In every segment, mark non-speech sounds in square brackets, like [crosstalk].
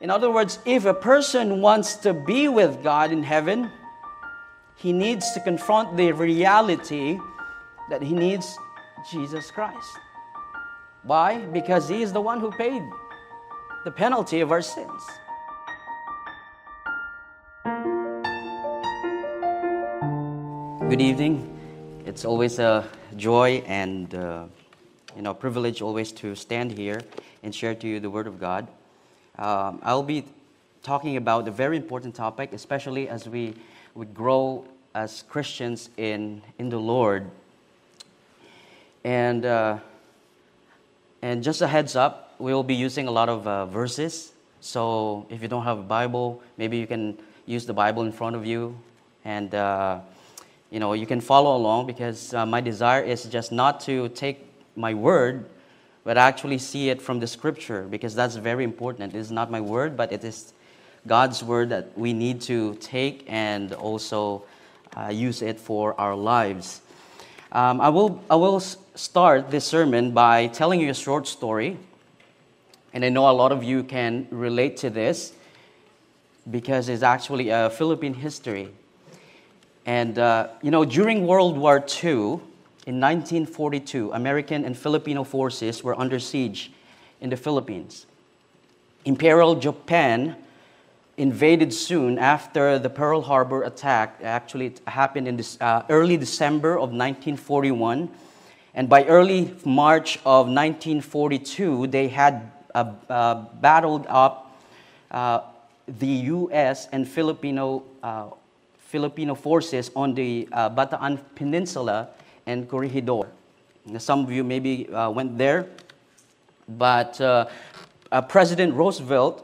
In other words, if a person wants to be with God in heaven, he needs to confront the reality that he needs Jesus Christ. Why? Because he is the one who paid the penalty of our sins. Good evening. It's always a joy and uh, you know privilege always to stand here and share to you the Word of God. Um, I'll be talking about a very important topic, especially as we, we grow as Christians in, in the Lord. And, uh, and just a heads up, we will be using a lot of uh, verses. So if you don't have a Bible, maybe you can use the Bible in front of you. And, uh, you know, you can follow along because uh, my desire is just not to take my word but actually see it from the scripture because that's very important. It is not my word, but it is God's word that we need to take and also uh, use it for our lives. Um, I, will, I will start this sermon by telling you a short story. And I know a lot of you can relate to this because it's actually a Philippine history. And, uh, you know, during World War II, in 1942, American and Filipino forces were under siege in the Philippines. Imperial Japan invaded soon after the Pearl Harbor attack. Actually, it happened in this, uh, early December of 1941. And by early March of 1942, they had uh, uh, battled up uh, the U.S. and Filipino, uh, Filipino forces on the uh, Bataan Peninsula and Corregidor. Some of you maybe uh, went there, but uh, uh, President Roosevelt,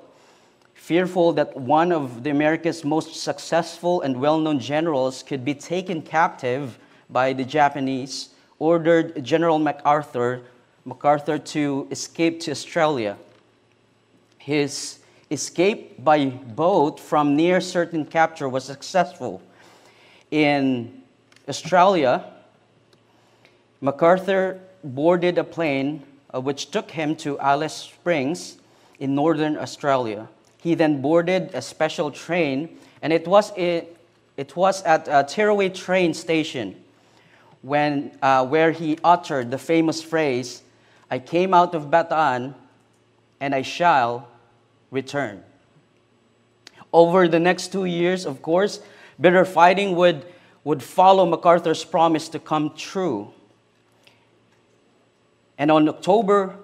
fearful that one of the America's most successful and well-known generals could be taken captive by the Japanese, ordered General MacArthur, MacArthur to escape to Australia. His escape by boat from near certain capture was successful. In Australia, MacArthur boarded a plane uh, which took him to Alice Springs in northern Australia. He then boarded a special train, and it was, it, it was at a Terowie train station when, uh, where he uttered the famous phrase, I came out of Bataan and I shall return. Over the next two years, of course, bitter fighting would, would follow MacArthur's promise to come true. And on October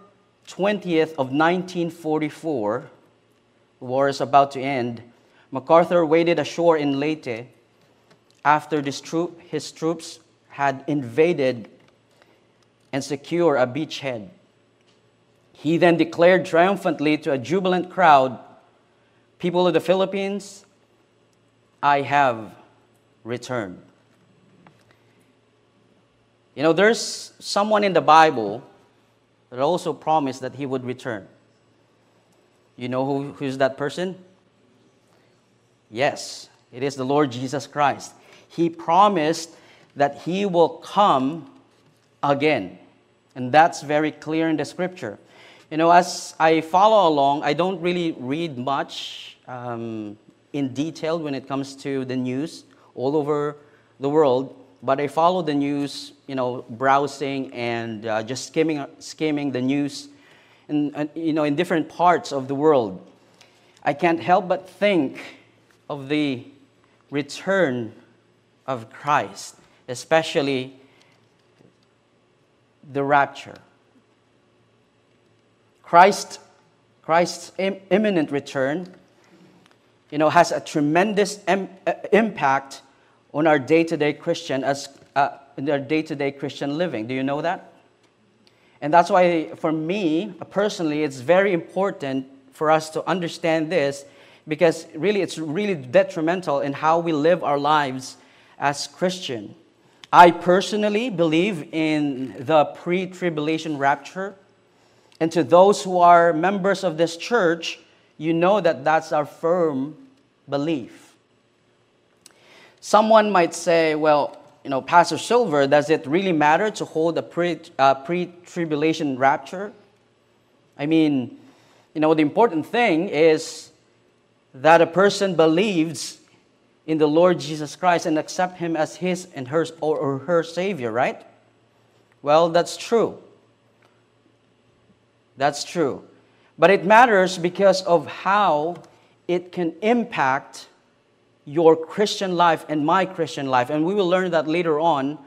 20th of 1944, the war is about to end, MacArthur waded ashore in Leyte after troop, his troops had invaded and secured a beachhead. He then declared triumphantly to a jubilant crowd, People of the Philippines, I have returned. You know, there's someone in the Bible but also promised that he would return. You know who, who's that person? Yes, it is the Lord Jesus Christ. He promised that he will come again. And that's very clear in the scripture. You know, as I follow along, I don't really read much um, in detail when it comes to the news all over the world but I follow the news, you know, browsing and uh, just skimming, skimming the news, in, uh, you know, in different parts of the world. I can't help but think of the return of Christ, especially the rapture. Christ, Christ's Im- imminent return, you know, has a tremendous Im- uh, impact on our day-to-day Christian as uh, in our day-to-day Christian living. Do you know that? And that's why, for me personally, it's very important for us to understand this because really it's really detrimental in how we live our lives as Christian. I personally believe in the pre-tribulation rapture. And to those who are members of this church, you know that that's our firm belief. Someone might say, well, you know, Pastor Sylver, does it really matter to hold a pre, uh, pre-tribulation rapture? I mean, you know, the important thing is that a person believes in the Lord Jesus Christ and accept him as his and her or, or her savior, right? Well, that's true. That's true. But it matters because of how it can impact your Christian life and my Christian life. And we will learn that later on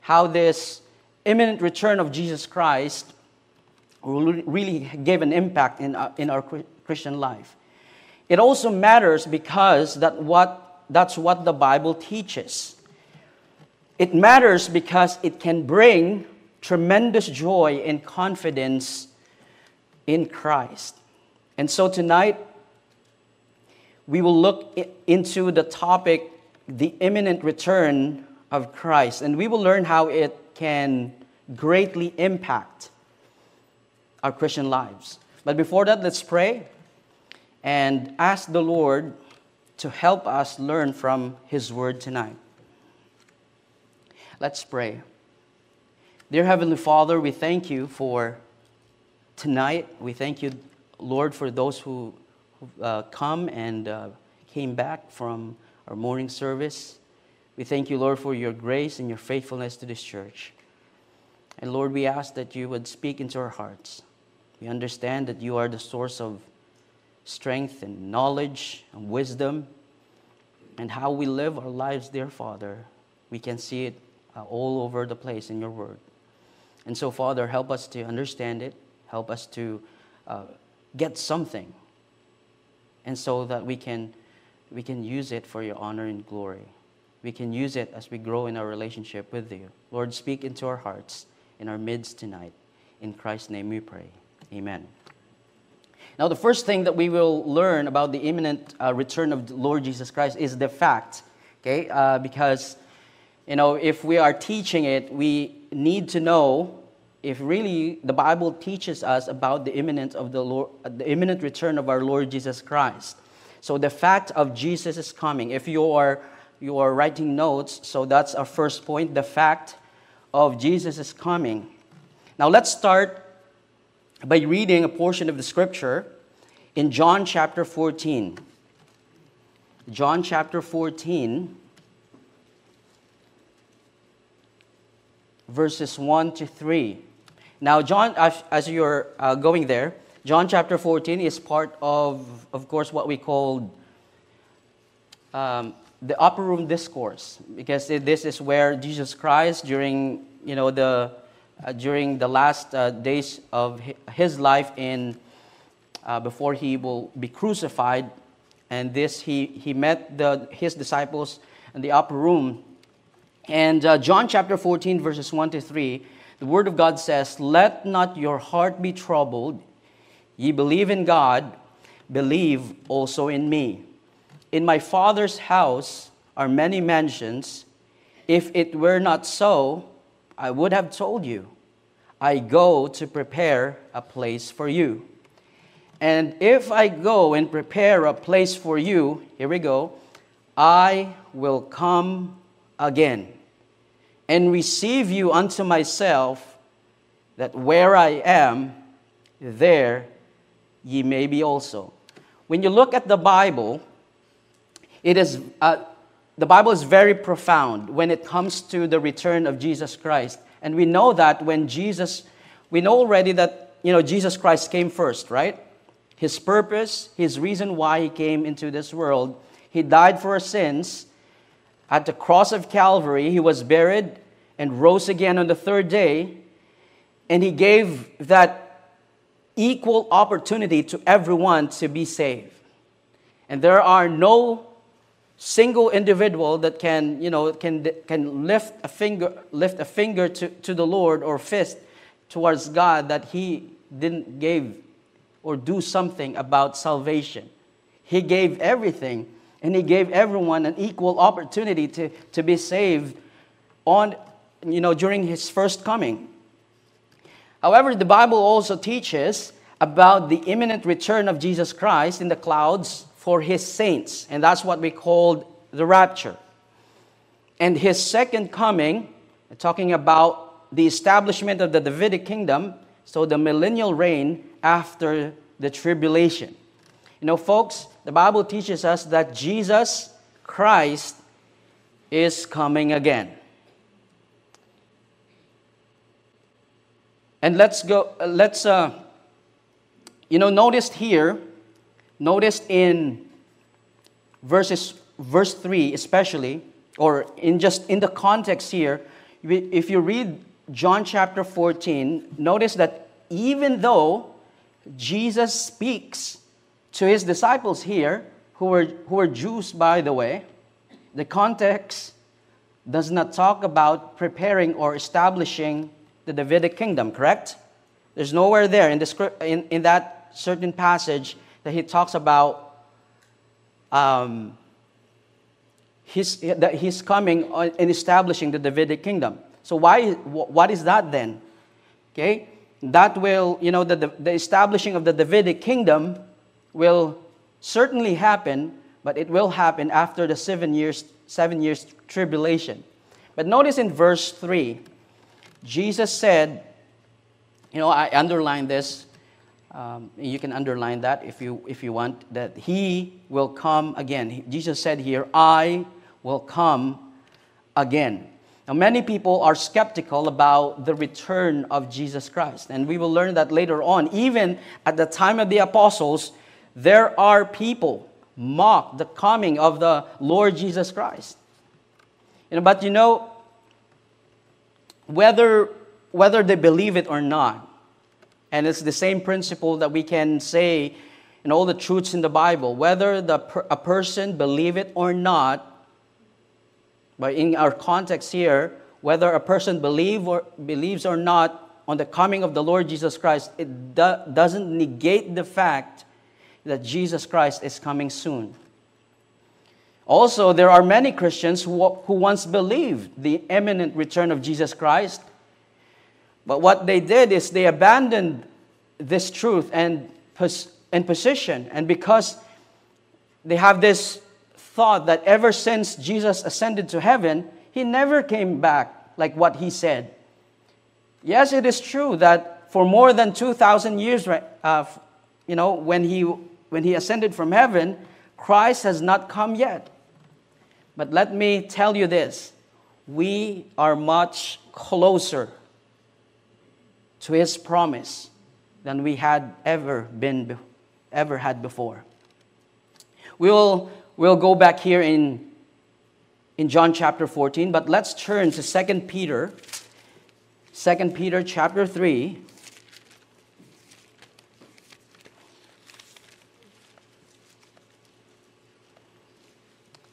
how this imminent return of Jesus Christ will really give an impact in, uh, in our Christian life. It also matters because that what, that's what the Bible teaches. It matters because it can bring tremendous joy and confidence in Christ. And so tonight, we will look into the topic, the imminent return of Christ, and we will learn how it can greatly impact our Christian lives. But before that, let's pray and ask the Lord to help us learn from His Word tonight. Let's pray. Dear Heavenly Father, we thank you for tonight. We thank you, Lord, for those who uh, come and uh, came back from our morning service. We thank you, Lord, for your grace and your faithfulness to this church. And Lord, we ask that you would speak into our hearts. We understand that you are the source of strength and knowledge and wisdom. And how we live our lives, dear Father, we can see it uh, all over the place in your word. And so, Father, help us to understand it, help us to uh, get something, and so that we can, we can use it for your honor and glory. We can use it as we grow in our relationship with you. Lord, speak into our hearts, in our midst tonight. In Christ's name we pray. Amen. Now, the first thing that we will learn about the imminent uh, return of the Lord Jesus Christ is the fact, okay? Uh, because, you know, if we are teaching it, we need to know if really the Bible teaches us about the imminent of the Lord, the imminent return of our Lord Jesus Christ. So the fact of Jesus is coming. If you are you are writing notes, so that's our first point. The fact of Jesus is coming. Now let's start by reading a portion of the scripture in John chapter 14. John chapter 14, verses 1 to 3. Now, John, as you're uh, going there, John chapter 14 is part of, of course, what we call um, the upper room discourse, because this is where Jesus Christ, during you know the uh, during the last uh, days of his life in uh, before he will be crucified and this he, he met the, his disciples in the upper room. And uh, john chapter 14 verses 1 to 3 the word of god says let not your heart be troubled. Ye believe in god believe also in me. In my father's house are many mansions. If it were not so I would have told you, I go to prepare a place for you. And if I go and prepare a place for you, here we go, I will come again and receive you unto myself, that where I am, there ye may be also. When you look at the Bible, it is uh, the Bible is very profound when it comes to the return of Jesus Christ. And we know that when Jesus, we know already that, you know, Jesus Christ came first, right? His purpose, his reason why he came into this world, he died for our sins. At the cross of Calvary, he was buried and rose again on the third day. And he gave that equal opportunity to everyone to be saved. And there are no single individual that can, you know, can, can lift a finger, lift a finger to, to the Lord or fist towards God that he didn't give or do something about salvation. He gave everything and he gave everyone an equal opportunity to, to be saved on, you know, during his first coming. However, the Bible also teaches about the imminent return of Jesus Christ in the clouds for his saints, and that's what we call the rapture. And his second coming, talking about the establishment of the Davidic kingdom, so the millennial reign after the tribulation. You know, folks, the Bible teaches us that Jesus Christ is coming again. And let's go, let's, uh, you know, notice here, notice in verses, verse 3 especially, or in just in the context here, if you read John chapter 14, notice that even though Jesus speaks to his disciples here, who were, who were Jews, by the way, the context does not talk about preparing or establishing the Davidic kingdom, correct? There's nowhere there in, the script, in, in that certain passage that he talks about um, his, that he's coming and establishing the Davidic kingdom. So why, what is that then? Okay, that will, you know, the, the establishing of the Davidic kingdom will certainly happen, but it will happen after the seven years, seven years tribulation. But notice in verse 3, Jesus said, you know, I underline this. Um, you can underline that if you, if you want, that he will come again. Jesus said here, I will come again. Now, many people are skeptical about the return of Jesus Christ, and we will learn that later on. Even at the time of the apostles, there are people mock the coming of the Lord Jesus Christ. You know, but you know, whether, whether they believe it or not, and it's the same principle that we can say in all the truths in the Bible, whether the, a person believe it or not, but in our context here, whether a person believe or, believes or not on the coming of the Lord Jesus Christ, it do, doesn't negate the fact that Jesus Christ is coming soon. Also, there are many Christians who, who once believed the imminent return of Jesus Christ, but what they did is they abandoned this truth and, and position, and because they have this thought that ever since Jesus ascended to heaven, he never came back like what he said. Yes, it is true that for more than 2,000 years, uh, you know, when he, when he ascended from heaven, Christ has not come yet. But let me tell you this we are much closer to his promise than we had ever been ever had before. We will we'll go back here in in John chapter 14, but let's turn to 2 Peter 2 Peter chapter 3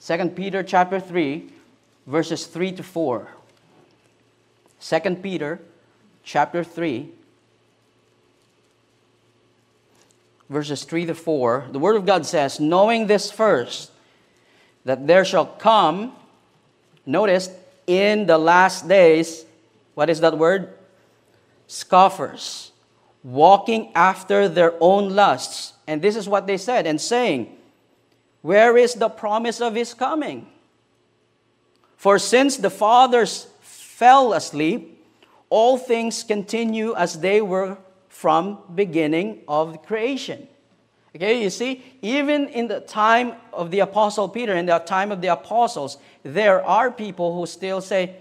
2 Peter chapter 3 verses 3 to 4. 2 Peter chapter 3 verses 3 to 4. The word of God says, "Knowing this first, that there shall come notice in the last days what is that word? Scoffers, walking after their own lusts. And this is what they said, and saying, where is the promise of his coming? For since the fathers fell asleep, all things continue as they were from beginning of creation. Okay, you see, even in the time of the apostle Peter, in the time of the apostles, there are people who still say,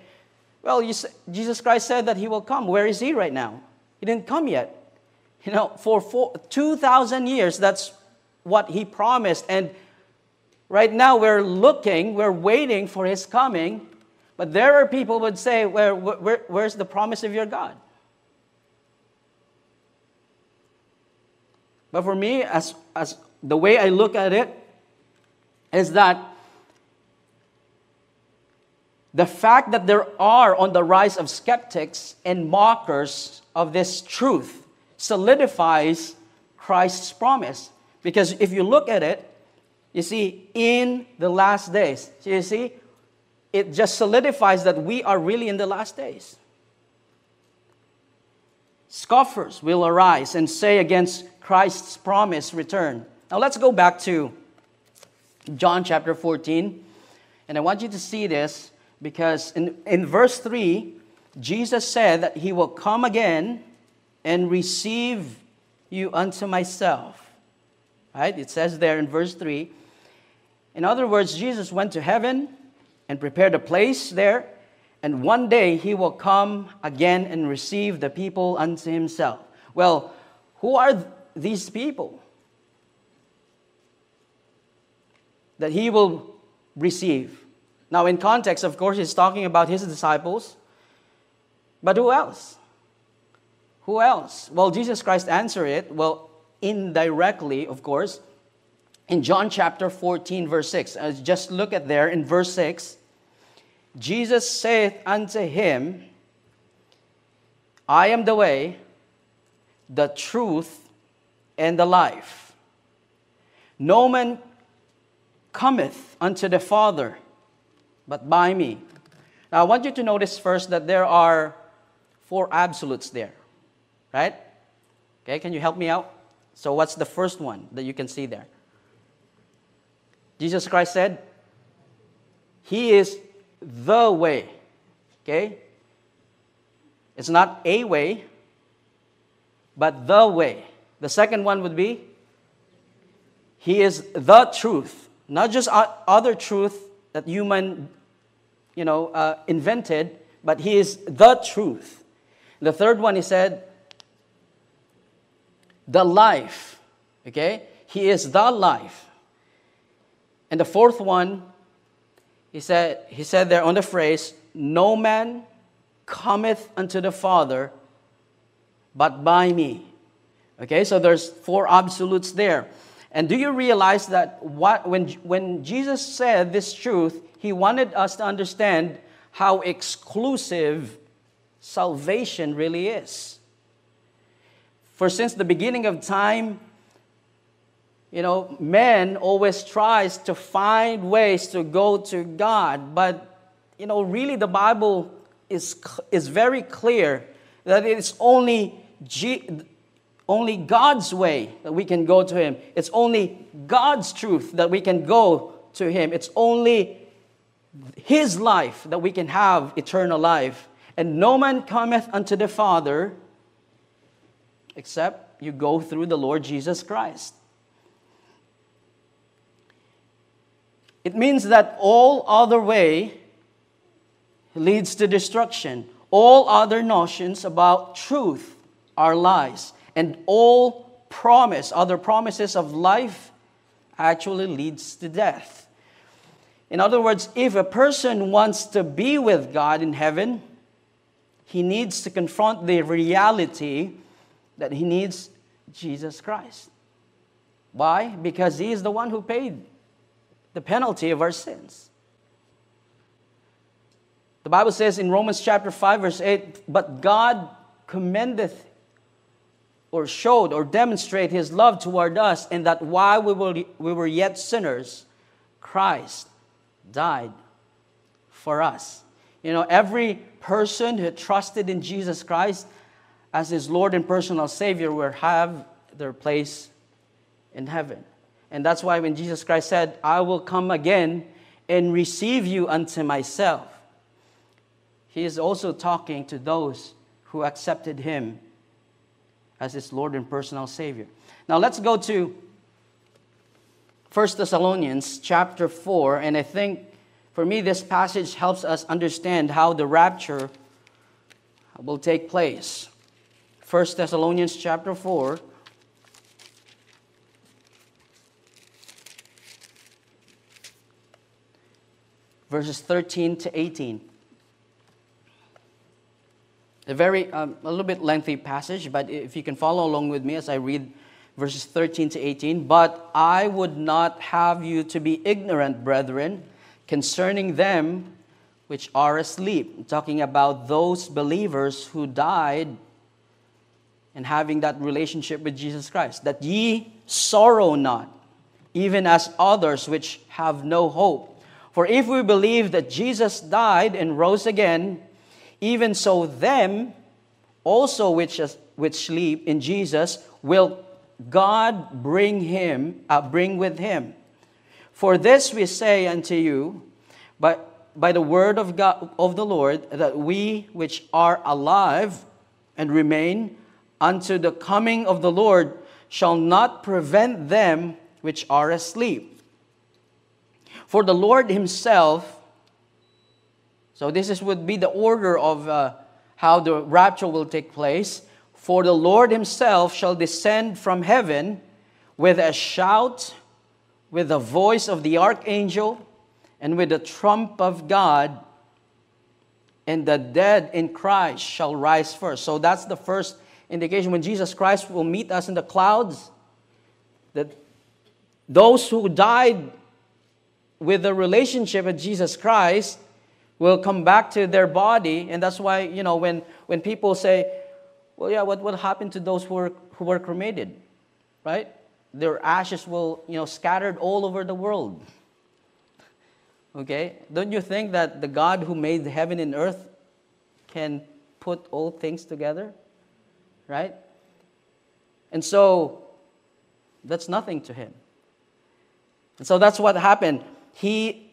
well, say, Jesus Christ said that he will come. Where is he right now? He didn't come yet. You know, for 2,000 years, that's what he promised. And Right now, we're looking, we're waiting for his coming, but there are people would say, where, where, Where's the promise of your God? But for me, as, as the way I look at it, is that the fact that there are on the rise of skeptics and mockers of this truth solidifies Christ's promise. Because if you look at it, you see, in the last days. You see, it just solidifies that we are really in the last days. Scoffers will arise and say against Christ's promised return. Now let's go back to John chapter 14. And I want you to see this because in, in verse 3, Jesus said that he will come again and receive you unto myself. Right? It says there in verse 3. In other words, Jesus went to heaven and prepared a place there, and one day he will come again and receive the people unto himself. Well, who are th- these people that he will receive? Now, in context, of course, he's talking about his disciples, but who else? Who else? Well, Jesus Christ answered it, well, indirectly, of course, in John chapter 14, verse 6. Uh, just look at there in verse 6. Jesus saith unto him, I am the way, the truth, and the life. No man cometh unto the Father but by me. Now, I want you to notice first that there are four absolutes there, right? Okay, can you help me out? So, what's the first one that you can see there? Jesus Christ said, He is the way. Okay? It's not a way, but the way. The second one would be, He is the truth. Not just other truth that human, you know, uh, invented, but He is the truth. The third one, He said, the life. Okay? He is the life. And the fourth one, he said, he said there on the phrase, No man cometh unto the Father but by me. Okay, so there's four absolutes there. And do you realize that what, when, when Jesus said this truth, he wanted us to understand how exclusive salvation really is. For since the beginning of time, you know, man always tries to find ways to go to God, but you know, really the Bible is is very clear that it's only G, only God's way that we can go to him. It's only God's truth that we can go to him. It's only his life that we can have eternal life. And no man cometh unto the Father except you go through the Lord Jesus Christ. It means that all other way leads to destruction. All other notions about truth are lies. And all promise, other promises of life, actually leads to death. In other words, if a person wants to be with God in heaven, he needs to confront the reality that he needs Jesus Christ. Why? Because he is the one who paid the penalty of our sins. The Bible says in Romans chapter 5, verse 8, but God commendeth or showed or demonstrate his love toward us, in that while we were, we were yet sinners, Christ died for us. You know, every person who trusted in Jesus Christ as his Lord and personal Savior will have their place in heaven. And that's why when Jesus Christ said, I will come again and receive you unto myself, he is also talking to those who accepted him as his Lord and personal Savior. Now let's go to 1 Thessalonians chapter 4, and I think for me this passage helps us understand how the rapture will take place. 1 Thessalonians chapter 4. Verses 13 to 18. A very, um, a little bit lengthy passage, but if you can follow along with me as I read verses 13 to 18. But I would not have you to be ignorant, brethren, concerning them which are asleep. I'm talking about those believers who died and having that relationship with Jesus Christ. That ye sorrow not, even as others which have no hope. For if we believe that Jesus died and rose again, even so them also which, which sleep in Jesus will God bring him, uh, bring with him. For this we say unto you, but by the word of God of the Lord, that we which are alive and remain unto the coming of the Lord shall not prevent them which are asleep. For the Lord Himself, so this is, would be the order of uh, how the rapture will take place. For the Lord Himself shall descend from heaven with a shout, with the voice of the archangel, and with the trump of God, and the dead in Christ shall rise first. So that's the first indication when Jesus Christ will meet us in the clouds. That those who died with the relationship with Jesus Christ will come back to their body. And that's why, you know, when, when people say, well, yeah, what, what happened to those who were, who were cremated? Right? Their ashes will, you know, scattered all over the world. Okay? Don't you think that the God who made heaven and earth can put all things together? Right? And so, that's nothing to him. And so that's what happened. He,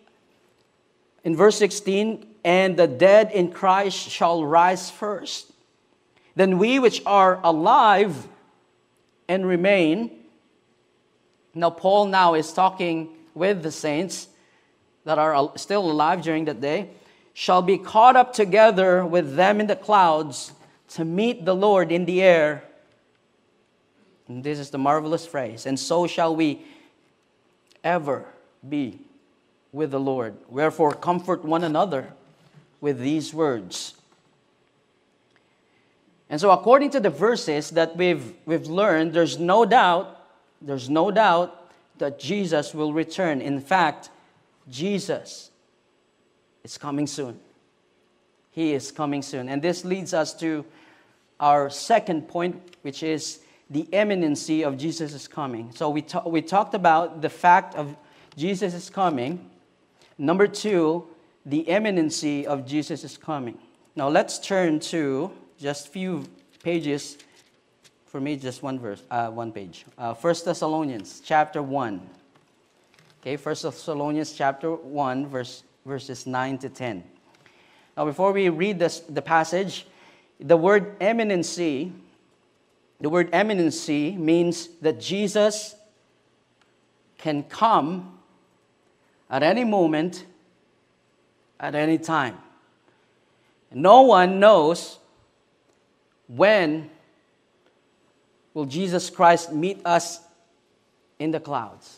in verse 16, and the dead in Christ shall rise first. Then we which are alive and remain. Now, Paul now is talking with the saints that are still alive during that day, shall be caught up together with them in the clouds to meet the Lord in the air. And this is the marvelous phrase. And so shall we ever be with the Lord. Wherefore, comfort one another with these words. And so, according to the verses that we've, we've learned, there's no doubt, there's no doubt that Jesus will return. In fact, Jesus is coming soon. He is coming soon. And this leads us to our second point, which is the imminency of Jesus' coming. So we, we talked about the fact of Jesus coming. Number two, the imminency of Jesus' is coming. Now let's turn to just few pages. For me, just one verse, uh, one page. Uh, 1 Thessalonians chapter 1. Okay, 1 Thessalonians chapter 1, verse, verses 9 to 10. Now, before we read this, the passage, the word imminency, the word imminency means that Jesus can come at any moment, at any time. No one knows when will Jesus Christ meet us in the clouds.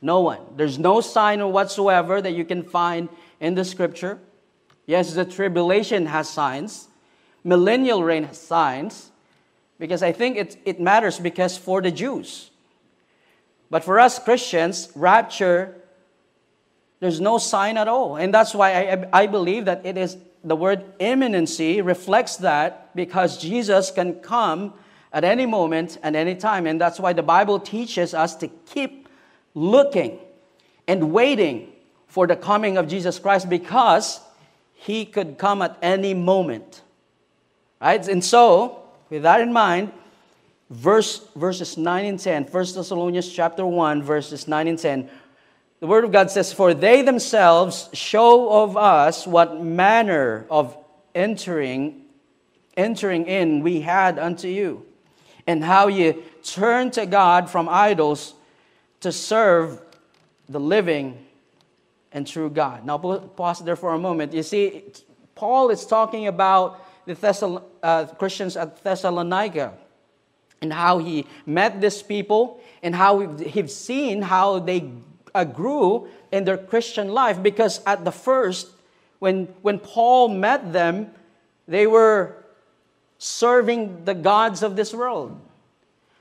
No one. There's no sign whatsoever that you can find in the scripture. Yes, the tribulation has signs, millennial reign has signs, because I think it, it matters because for the Jews. But for us Christians, rapture, there's no sign at all. And that's why I, I believe that it is the word imminency reflects that because Jesus can come at any moment, and any time. And that's why the Bible teaches us to keep looking and waiting for the coming of Jesus Christ because he could come at any moment. Right? And so, with that in mind, verse verses 9 and 10, 1 Thessalonians chapter 1, verses 9 and 10, the word of God says, For they themselves show of us what manner of entering entering in we had unto you, and how ye turned to God from idols to serve the living and true God. Now, pause there for a moment. You see, Paul is talking about the Thessal- uh, Christians at Thessalonica and how he met these people and how he's seen how they uh, grew in their Christian life. Because at the first, when, when Paul met them, they were serving the gods of this world.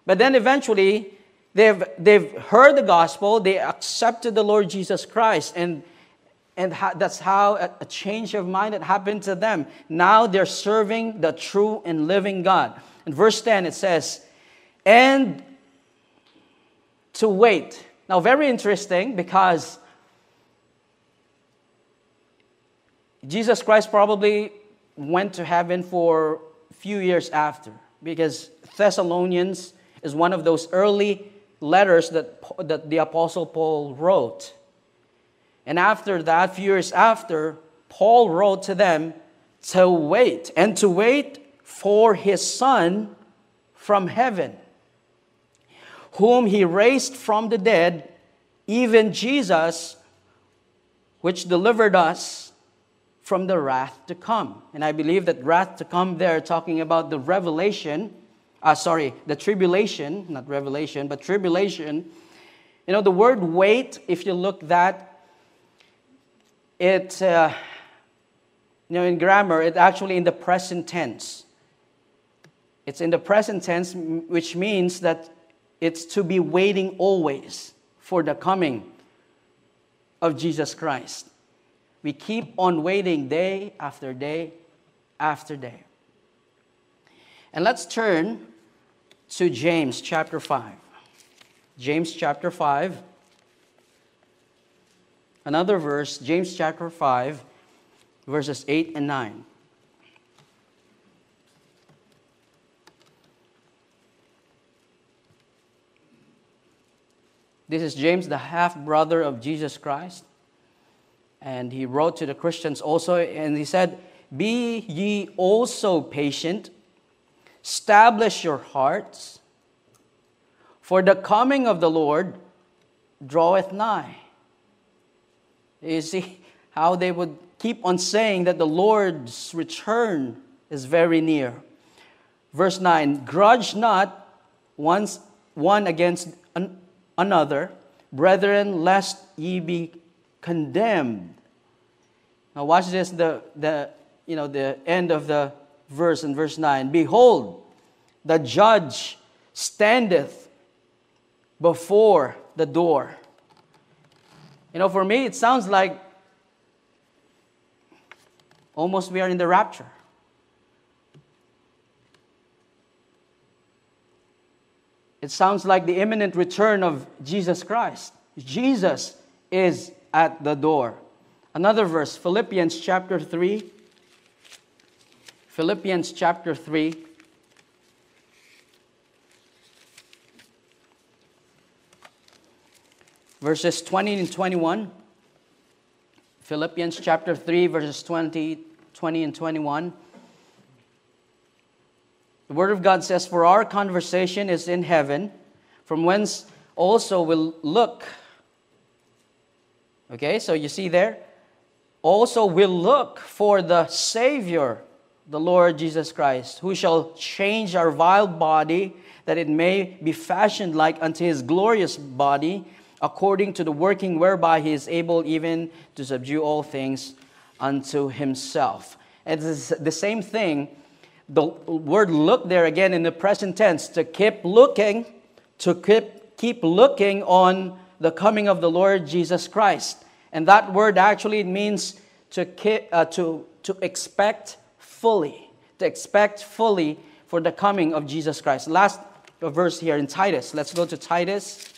But then eventually, They've, they've heard the gospel, they accepted the Lord Jesus Christ, and, and ha- that's how a, a change of mind had happened to them. Now they're serving the true and living God. In verse 10, it says, and to wait. Now, very interesting because Jesus Christ probably went to heaven for a few years after because Thessalonians is one of those early letters that, that the Apostle Paul wrote. And after that, few years after, Paul wrote to them to wait and to wait for his son from heaven, whom he raised from the dead, even Jesus, which delivered us from the wrath to come. And I believe that wrath to come there, talking about the revelation, uh, sorry, the tribulation, not revelation, but tribulation. You know, the word wait, if you look that, it, uh, you know, in grammar, it actually in the present tense. It's in the present tense, which means that it's to be waiting always for the coming of Jesus Christ. We keep on waiting day after day after day. And let's turn to James chapter 5. James chapter 5. Another verse, James chapter 5, verses 8 and 9. This is James, the half brother of Jesus Christ. And he wrote to the Christians also, and he said, Be ye also patient, establish your hearts, for the coming of the Lord draweth nigh. You see how they would keep on saying that the Lord's return is very near. Verse 9 Grudge not once, one against another, brethren, lest ye be condemned. Now watch this, the, the, you know, the end of the verse in verse 9. Behold, the judge standeth before the door. You know, for me, it sounds like almost we are in the rapture. It sounds like the imminent return of Jesus Christ. Jesus is at the door. Another verse, Philippians chapter 3. Philippians chapter 3. Verses 20 and 21. Philippians chapter 3, verses 20, 20 and 21. The Word of God says, For our conversation is in heaven, from whence also will look Okay, so you see there? Also we look for the Savior, the Lord Jesus Christ, who shall change our vile body that it may be fashioned like unto his glorious body, according to the working whereby he is able even to subdue all things unto himself. And the same thing. The word look there again in the present tense to keep looking, to keep, keep looking on the coming of the Lord Jesus Christ. And that word actually means to, uh, to, to expect fully, to expect fully for the coming of Jesus Christ. Last verse here in Titus. Let's go to Titus.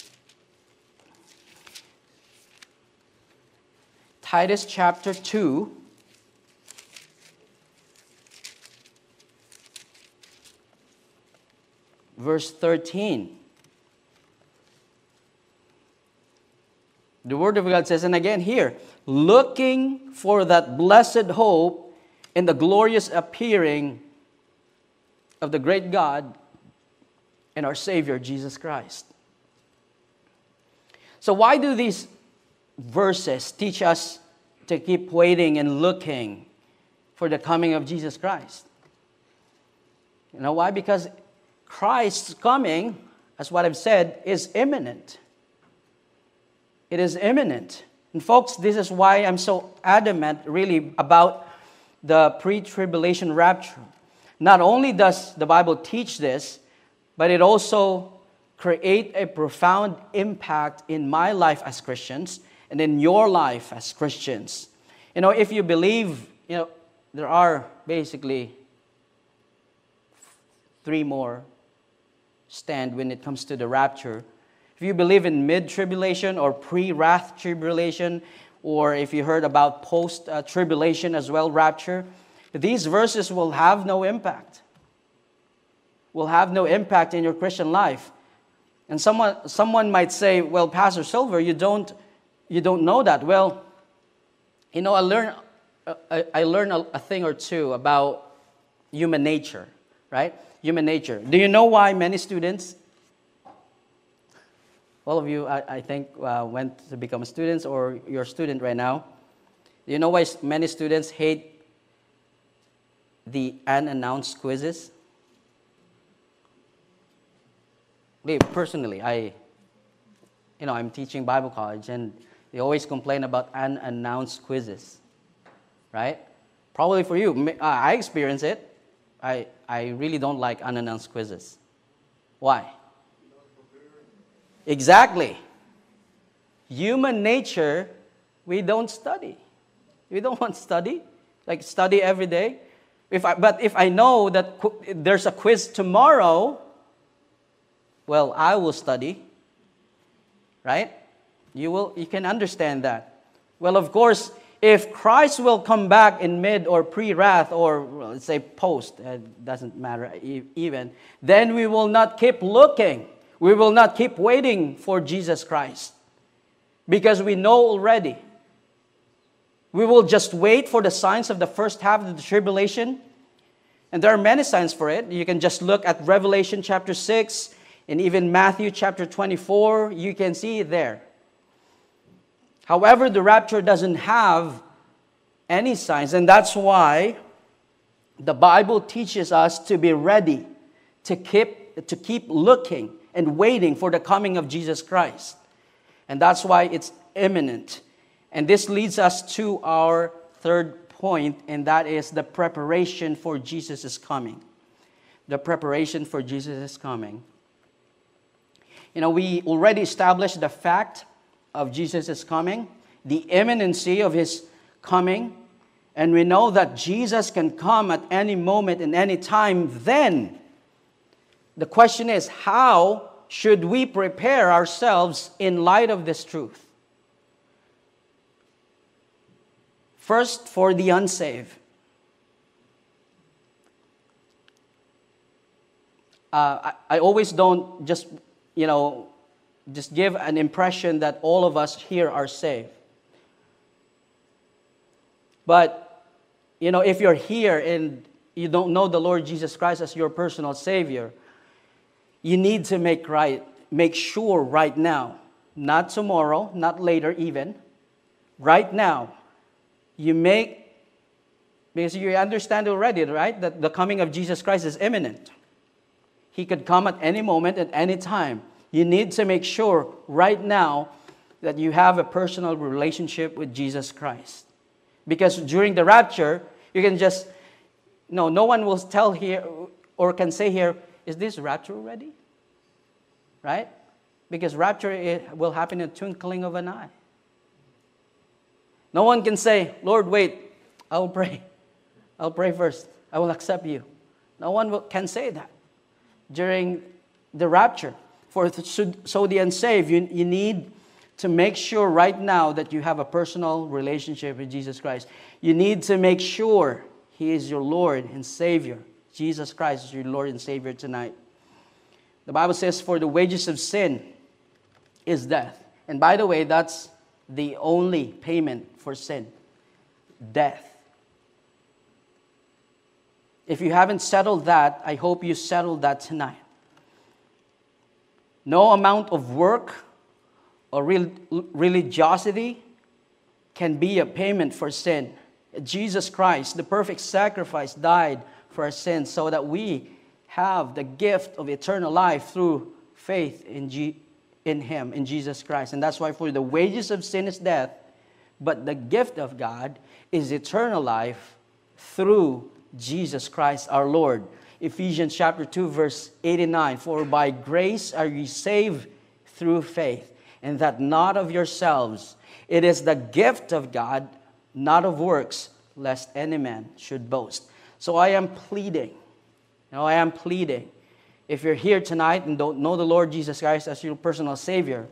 Titus chapter 2. Verse 13. The Word of God says, and again here, looking for that blessed hope in the glorious appearing of the great God and our Savior, Jesus Christ. So, why do these verses teach us to keep waiting and looking for the coming of Jesus Christ? You know why? Because Christ's coming, as what I've said, is imminent. It is imminent. And, folks, this is why I'm so adamant, really, about the pre tribulation rapture. Not only does the Bible teach this, but it also create a profound impact in my life as Christians and in your life as Christians. You know, if you believe, you know, there are basically three more stand when it comes to the rapture. If you believe in mid tribulation or pre wrath tribulation, or if you heard about post tribulation as well, rapture, these verses will have no impact. Will have no impact in your Christian life. And someone, someone might say, well, Pastor Sylver, you don't, you don't know that. Well, you know, I learned, I, I learned a, a thing or two about human nature, right? Human nature. Do you know why many students all of you, I, I think, uh, went to become students or you're a student right now. Do you know why many students hate the unannounced quizzes? Personally, I, you know, I'm teaching Bible college and they always complain about unannounced quizzes, right? Probably for you, I experience it. I, I really don't like unannounced quizzes. Why? Exactly. Human nature, we don't study. We don't [laughs] want study, like study every day. If I, but if I know that there's a quiz tomorrow, well, I will study. Right? You will you can understand that. Well, of course, if Christ will come back in mid or pre-wrath or let's say post, it doesn't matter even, then we will not keep looking we will not keep waiting for Jesus Christ because we know already. We will just wait for the signs of the first half of the tribulation. And there are many signs for it. You can just look at Revelation chapter 6 and even Matthew chapter 24. You can see it there. However, the rapture doesn't have any signs, and that's why the Bible teaches us to be ready, to keep, to keep looking and waiting for the coming of Jesus Christ. And that's why it's imminent. And this leads us to our third point, and that is the preparation for Jesus' coming. The preparation for Jesus' coming. You know, we already established the fact of Jesus' coming, the imminency of his coming, and we know that Jesus can come at any moment and any time then the question is, how should we prepare ourselves in light of this truth? First, for the unsaved. Uh, I, I always don't just, you know, just give an impression that all of us here are saved. But, you know, if you're here and you don't know the Lord Jesus Christ as your personal Savior, you need to make right, make sure right now, not tomorrow, not later even, right now, you make, because you understand already, right, that the coming of Jesus Christ is imminent. He could come at any moment, at any time. You need to make sure right now that you have a personal relationship with Jesus Christ. Because during the rapture, you can just, no, no one will tell here or can say here, is this rapture ready? Right? Because rapture will happen in a twinkling of an eye. No one can say, Lord, wait, I'll pray. I'll pray first. I will accept you. No one can say that during the rapture. For so the unsaved, you, you need to make sure right now that you have a personal relationship with Jesus Christ. You need to make sure He is your Lord and Savior. Jesus Christ is your Lord and Savior tonight. The Bible says, For the wages of sin is death. And by the way, that's the only payment for sin death. If you haven't settled that, I hope you settle that tonight. No amount of work or religiosity can be a payment for sin. Jesus Christ, the perfect sacrifice, died for our sins so that we have the gift of eternal life through faith in, G- in Him, in Jesus Christ. And that's why, for the wages of sin is death, but the gift of God is eternal life through Jesus Christ our Lord. Ephesians chapter 2, verse 89 For by grace are ye saved through faith, and that not of yourselves. It is the gift of God, not of works, lest any man should boast. So I am pleading now, I am pleading. If you're here tonight and don't know the Lord Jesus Christ as your personal Savior,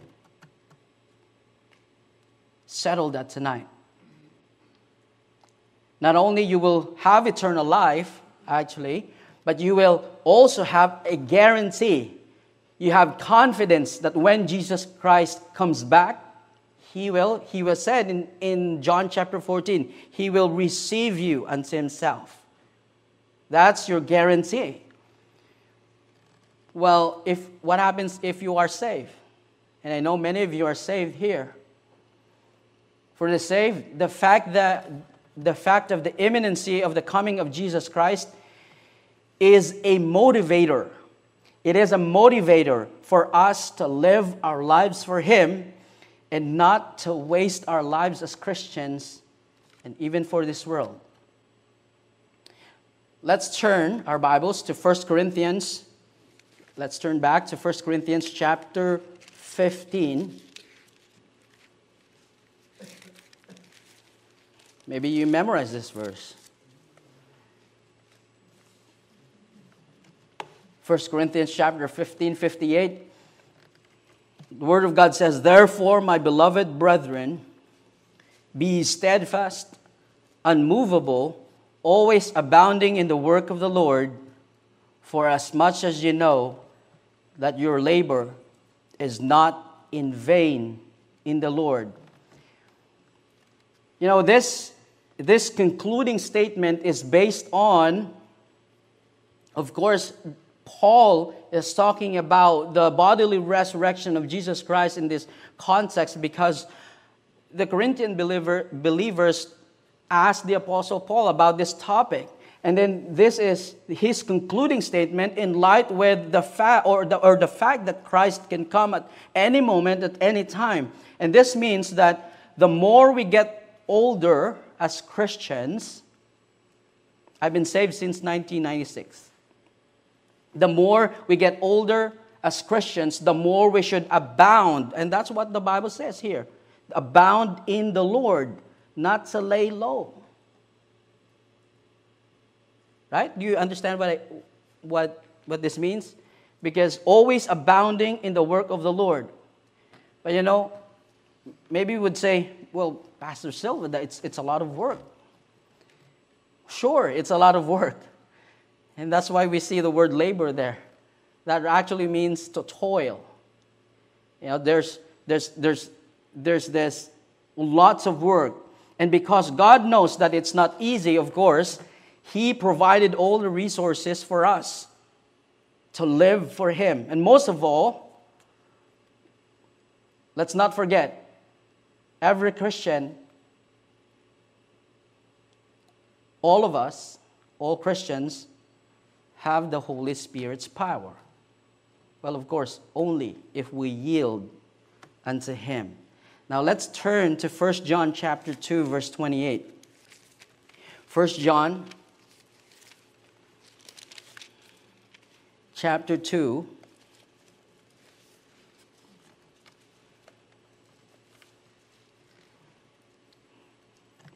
settle that tonight. Not only you will have eternal life, actually, but you will also have a guarantee. You have confidence that when Jesus Christ comes back, he will, he was said in, in John chapter 14, he will receive you unto himself. That's your guarantee. Well, if what happens if you are saved? and I know many of you are saved here. For the saved, the fact that the fact of the imminency of the coming of Jesus Christ is a motivator. It is a motivator for us to live our lives for Him and not to waste our lives as Christians and even for this world. Let's turn our Bibles to 1 Corinthians. Let's turn back to 1 Corinthians chapter 15. Maybe you memorize this verse. 1 Corinthians chapter 15, 58. The Word of God says, Therefore, my beloved brethren, be steadfast, unmovable, always abounding in the work of the Lord, for as much as you know that your labor is not in vain in the Lord. You know, this, this concluding statement is based on, of course, Paul is talking about the bodily resurrection of Jesus Christ in this context because the Corinthian believer, believers asked the Apostle Paul about this topic. And then this is his concluding statement in light with the fact or the, or the fact that Christ can come at any moment, at any time. And this means that the more we get older as Christians, I've been saved since 1996. The more we get older as Christians, the more we should abound. And that's what the Bible says here abound in the Lord, not to lay low. Right? Do you understand what, I, what, what this means? Because always abounding in the work of the Lord. But you know, maybe you would say, well, Pastor Sylver, that it's, it's a lot of work. Sure, it's a lot of work. And that's why we see the word labor there. That actually means to toil. You know, there's, there's, there's, there's this lots of work. And because God knows that it's not easy, of course, he provided all the resources for us to live for Him. And most of all, let's not forget every Christian, all of us, all Christians, have the Holy Spirit's power. Well, of course, only if we yield unto Him. Now let's turn to 1 John chapter 2 verse 28. 1 John chapter 2.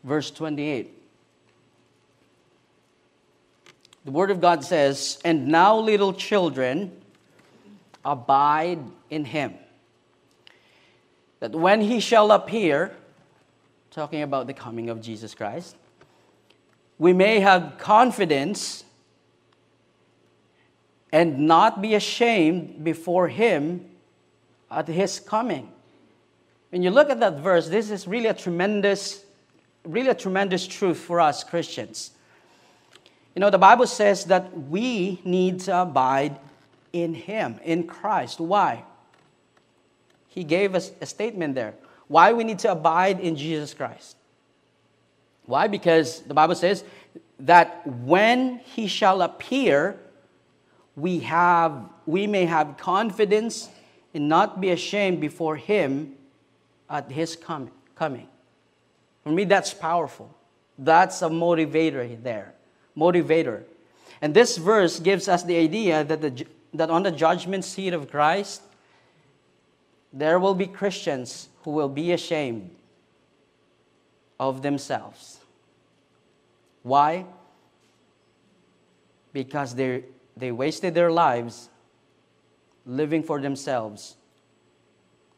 Verse 28. The Word of God says, And now, little children, abide in Him. That when He shall appear, talking about the coming of Jesus Christ, we may have confidence and not be ashamed before him at his coming. When you look at that verse, this is really a tremendous, really a tremendous truth for us Christians. You know, the Bible says that we need to abide in him, in Christ. Why? He gave us a statement there. Why we need to abide in Jesus Christ. Why? Because the Bible says that when he shall appear, we, have, we may have confidence and not be ashamed before Him at His coming. coming. For me, that's powerful. That's a motivator there. Motivator. And this verse gives us the idea that, the, that on the judgment seat of Christ, there will be Christians who will be ashamed of themselves. Why? Because they they wasted their lives living for themselves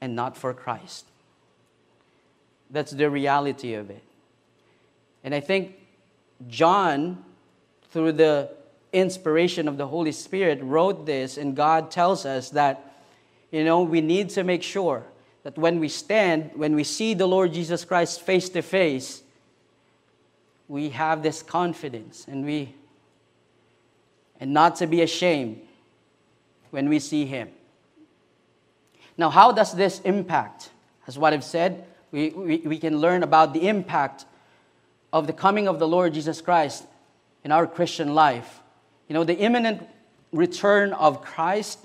and not for Christ. That's the reality of it. And I think John, through the inspiration of the Holy Spirit, wrote this, and God tells us that, you know, we need to make sure that when we stand, when we see the Lord Jesus Christ face to face, we have this confidence and we and not to be ashamed when we see him. Now, how does this impact? As what I've said, we, we, we can learn about the impact of the coming of the Lord Jesus Christ in our Christian life. You know, the imminent return of Christ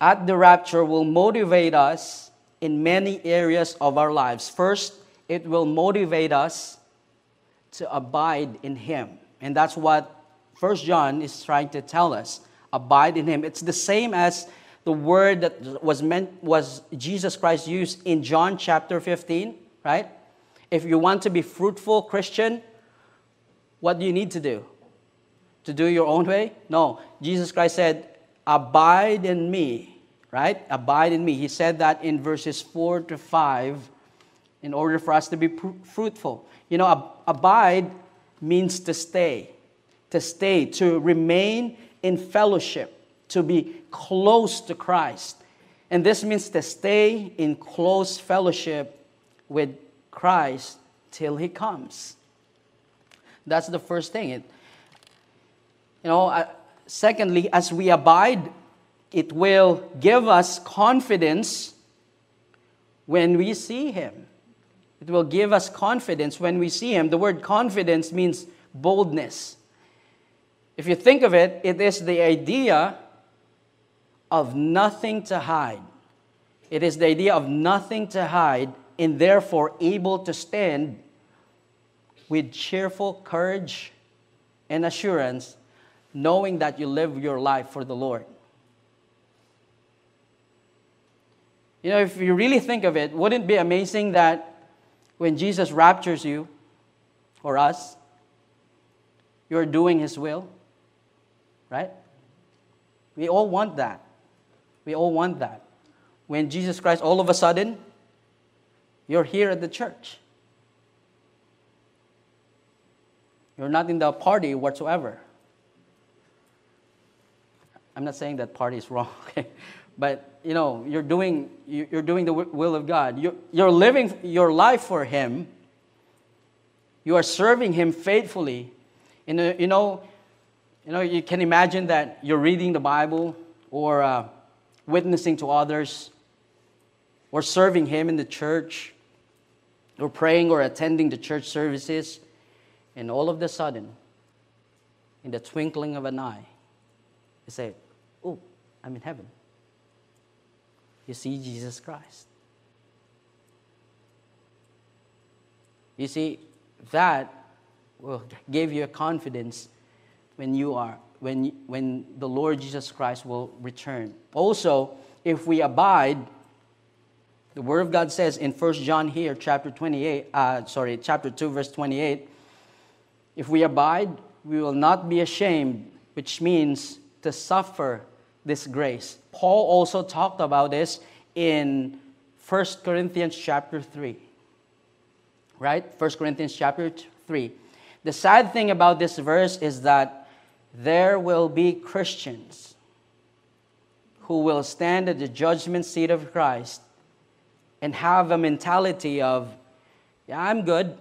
at the rapture will motivate us in many areas of our lives. First, it will motivate us to abide in Him. And that's what First John is trying to tell us abide in Him. It's the same as the word that was meant was Jesus Christ used in John chapter 15, right? If you want to be fruitful Christian, what do you need to do? To do your own way? No. Jesus Christ said, Abide in me, right? Abide in me. He said that in verses 4 to 5 in order for us to be pr- fruitful. You know, ab- abide means to stay, to stay, to remain in fellowship, to be close to Christ. And this means to stay in close fellowship with Christ till he comes. That's the first thing. It, you know, uh, secondly, as we abide, it will give us confidence when we see him. It will give us confidence when we see him. The word confidence means boldness. If you think of it, it is the idea of nothing to hide. It is the idea of nothing to hide and therefore able to stand with cheerful courage and assurance, knowing that you live your life for the Lord. You know, if you really think of it, wouldn't it be amazing that when Jesus raptures you or us, you're doing His will? Right? We all want that. We all want that. When Jesus Christ, all of a sudden, you're here at the church. You're not in the party whatsoever. I'm not saying that party is wrong, [laughs] okay? But you know, you're doing you're doing the will of God. You're, you're living your life for Him. You are serving Him faithfully. And uh, you know, you know, you can imagine that you're reading the Bible or uh, witnessing to others or serving Him in the church or praying or attending the church services, and all of the sudden, in the twinkling of an eye, you say, Oh, I'm in heaven. You see Jesus Christ. You see, that will give you a confidence when you are when, when the Lord Jesus Christ will return. Also, if we abide the Word of God says in 1 John here, chapter 28, uh, sorry, chapter 2, verse 28, if we abide, we will not be ashamed, which means to suffer this grace. Paul also talked about this in 1 Corinthians chapter 3. Right? 1 Corinthians chapter 3. The sad thing about this verse is that there will be Christians who will stand at the judgment seat of Christ and have a mentality of, yeah, I'm good.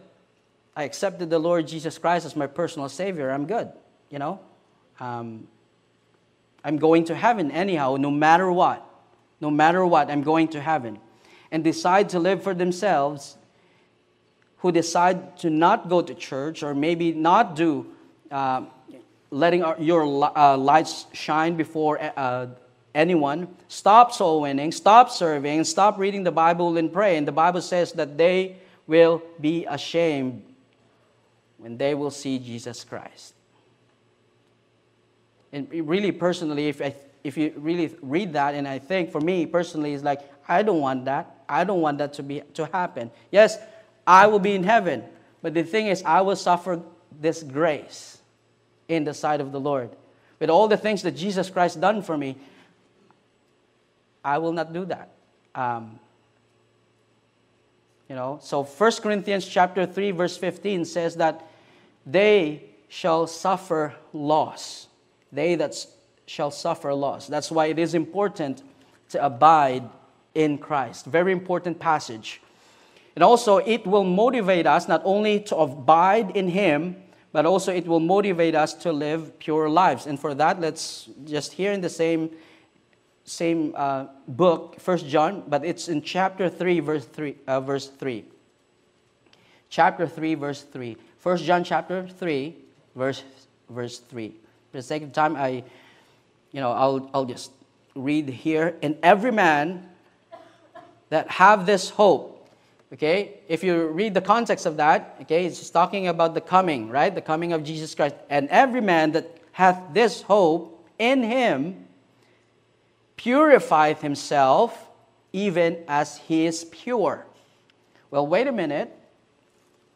I accepted the Lord Jesus Christ as my personal Savior. I'm good. You know, um, I'm going to heaven anyhow, no matter what. No matter what, I'm going to heaven. And decide to live for themselves, who decide to not go to church or maybe not do uh, letting our, your uh, lights shine before uh, anyone, stop soul winning, stop serving, stop reading the Bible and pray. And the Bible says that they will be ashamed when they will see Jesus Christ. And really, personally, if, I, if you really read that, and I think for me personally, it's like, I don't want that. I don't want that to, be, to happen. Yes, I will be in heaven. But the thing is, I will suffer this grace in the sight of the Lord. With all the things that Jesus Christ done for me, I will not do that. Um, you know, so 1 Corinthians chapter 3 verse 15 says that they shall suffer loss. They that shall suffer loss. That's why it is important to abide in Christ. Very important passage. And also it will motivate us not only to abide in him, but also it will motivate us to live pure lives. And for that, let's just here in the same same uh, book, First John, but it's in chapter 3, verse 3. Uh, verse 3. Chapter 3, verse 3. First John chapter 3, verse, verse 3. For the sake of time, I, you know, I'll, I'll just read here. And every man that have this hope, okay, if you read the context of that, okay, it's talking about the coming, right? The coming of Jesus Christ. And every man that hath this hope in him purifieth himself even as he is pure. Well, wait a minute.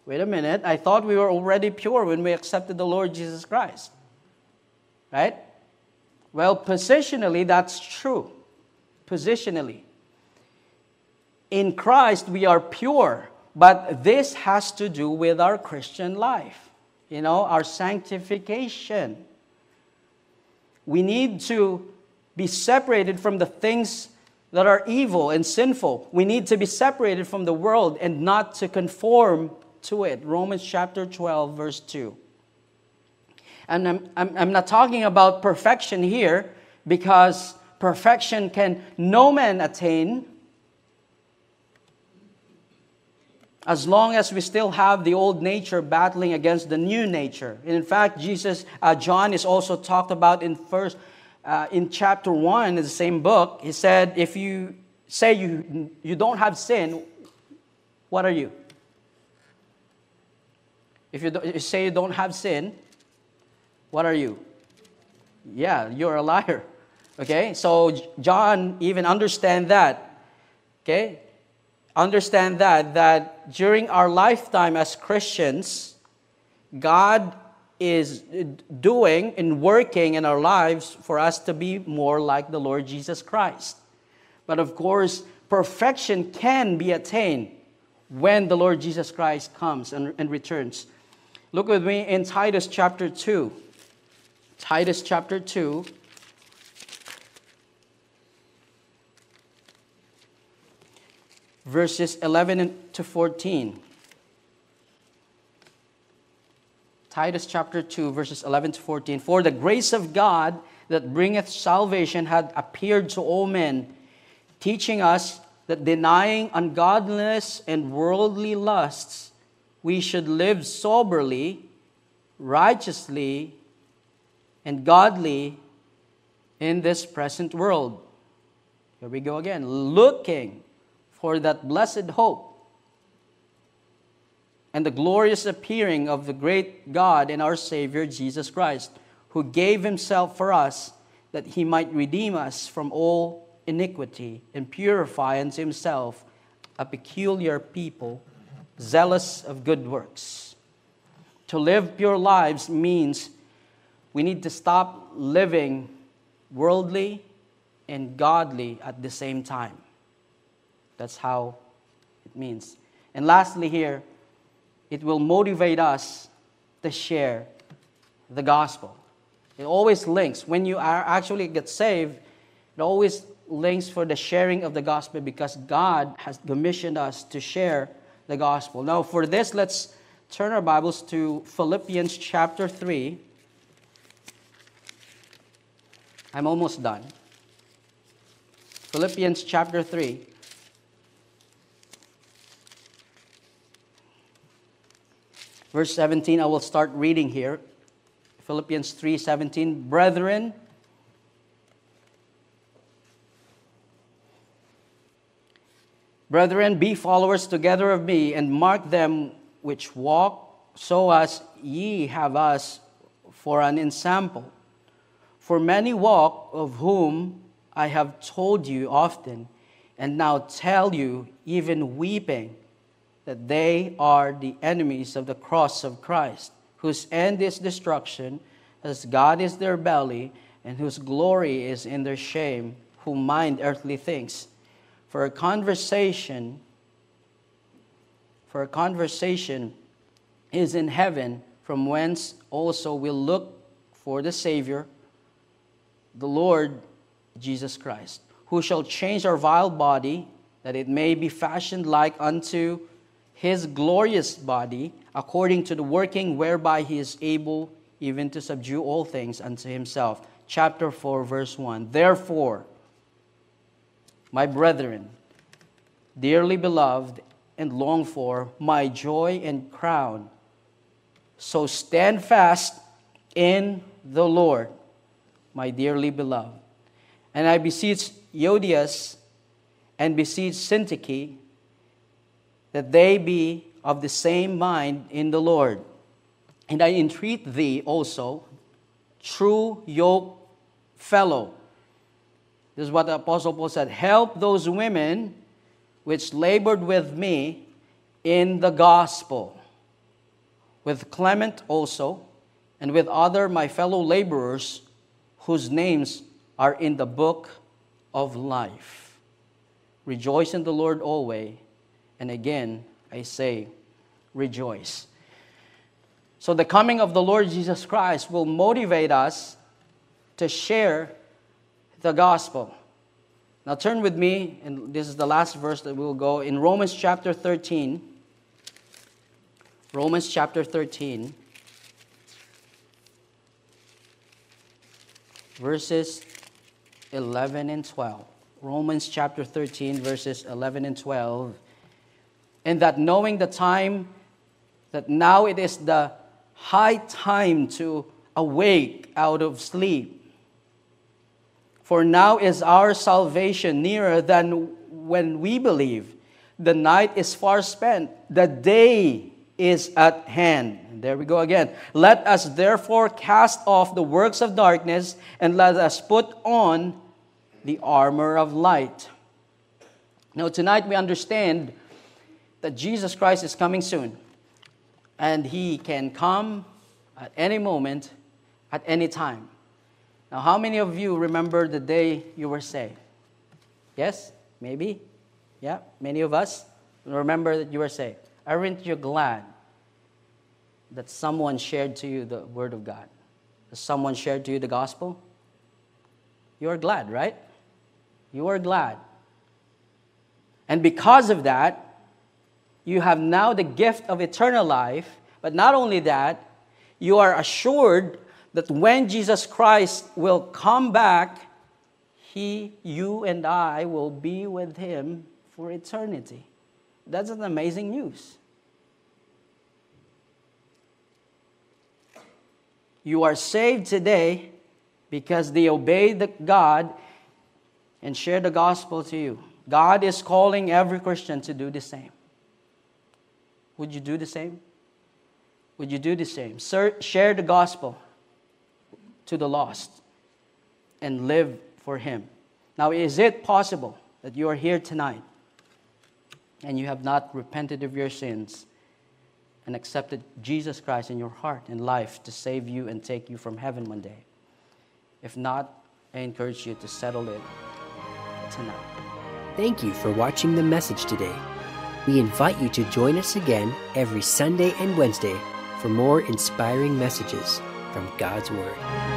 Wait a minute. I thought we were already pure when we accepted the Lord Jesus Christ. Right? Well, positionally, that's true. Positionally. In Christ, we are pure, but this has to do with our Christian life, you know, our sanctification. We need to be separated from the things that are evil and sinful. We need to be separated from the world and not to conform to it. Romans chapter 12, verse 2. And I'm, I'm, I'm not talking about perfection here because perfection can no man attain as long as we still have the old nature battling against the new nature. in fact, Jesus, uh, John is also talked about in first uh, in chapter 1 in the same book, he said, If you say you, you don't have sin, what are you? If you, you say you don't have sin, what are you? Yeah, you're a liar. [laughs] Okay, so John even understand that. Okay, understand that that during our lifetime as Christians, God is doing and working in our lives for us to be more like the Lord Jesus Christ. But of course, perfection can be attained when the Lord Jesus Christ comes and, and returns. Look with me in Titus chapter 2. Titus chapter 2. Verses 11 to 14. Titus chapter 2, verses 11 to 14. For the grace of God that bringeth salvation had appeared to all men, teaching us that denying ungodliness and worldly lusts, we should live soberly, righteously, and godly in this present world. Here we go again. Looking for that blessed hope and the glorious appearing of the great God and our Savior Jesus Christ, who gave himself for us that he might redeem us from all iniquity and purify unto himself a peculiar people, zealous of good works. To live pure lives means we need to stop living worldly and godly at the same time. That's how it means. And lastly, here, it will motivate us to share the gospel. It always links. When you are actually get saved, it always links for the sharing of the gospel because God has commissioned us to share the gospel. Now, for this, let's turn our Bibles to Philippians chapter 3. I'm almost done. Philippians chapter 3. Verse 17, I will start reading here. Philippians 3:17, brethren, Brethren, be followers together of me, and mark them which walk, so as ye have us for an ensample. For many walk, of whom I have told you often, and now tell you, even weeping, that they are the enemies of the cross of Christ, whose end is destruction, as God is their belly, and whose glory is in their shame, who mind earthly things. For a conversation, for a conversation is in heaven, from whence also we'll look for the Savior, the Lord Jesus Christ, who shall change our vile body, that it may be fashioned like unto his glorious body, according to the working whereby he is able even to subdue all things unto himself. Chapter 4, verse 1. Therefore, my brethren, dearly beloved and longed for, my joy and crown. So stand fast in the Lord, my dearly beloved. And I beseech Euodias and beseech Syntyche that they be of the same mind in the Lord. And I entreat thee also, true yoke fellow. This is what the Apostle Paul said help those women which labored with me in the gospel, with Clement also, and with other my fellow laborers whose names are in the book of life. Rejoice in the Lord always, and again I say, rejoice. So, the coming of the Lord Jesus Christ will motivate us to share the gospel. Now, turn with me, and this is the last verse that we will go in Romans chapter 13. Romans chapter 13, verses 11 and 12. Romans chapter 13, verses 11 and 12. And that knowing the time, that now it is the high time to awake out of sleep. For now is our salvation nearer than when we believe. The night is far spent, the day is at hand. There we go again. Let us therefore cast off the works of darkness and let us put on the armor of light. Now, tonight we understand that Jesus Christ is coming soon and he can come at any moment, at any time. Now, how many of you remember the day you were saved? Yes? Maybe? Yeah? Many of us remember that you were saved. Aren't you glad that someone shared to you the Word of God? That someone shared to you the gospel? You are glad, right? You are glad. And because of that, you have now the gift of eternal life. But not only that, you are assured that when Jesus Christ will come back, he, you, and I will be with him for eternity. That's an amazing news. You are saved today because they obeyed the God and shared the gospel to you. God is calling every Christian to do the same. Would you do the same? Would you do the same? Share the gospel to the lost and live for Him. Now, is it possible that you are here tonight and you have not repented of your sins and accepted Jesus Christ in your heart and life to save you and take you from heaven one day? If not, I encourage you to settle it tonight. Thank you for watching the message today. We invite you to join us again every Sunday and Wednesday for more inspiring messages from God's Word.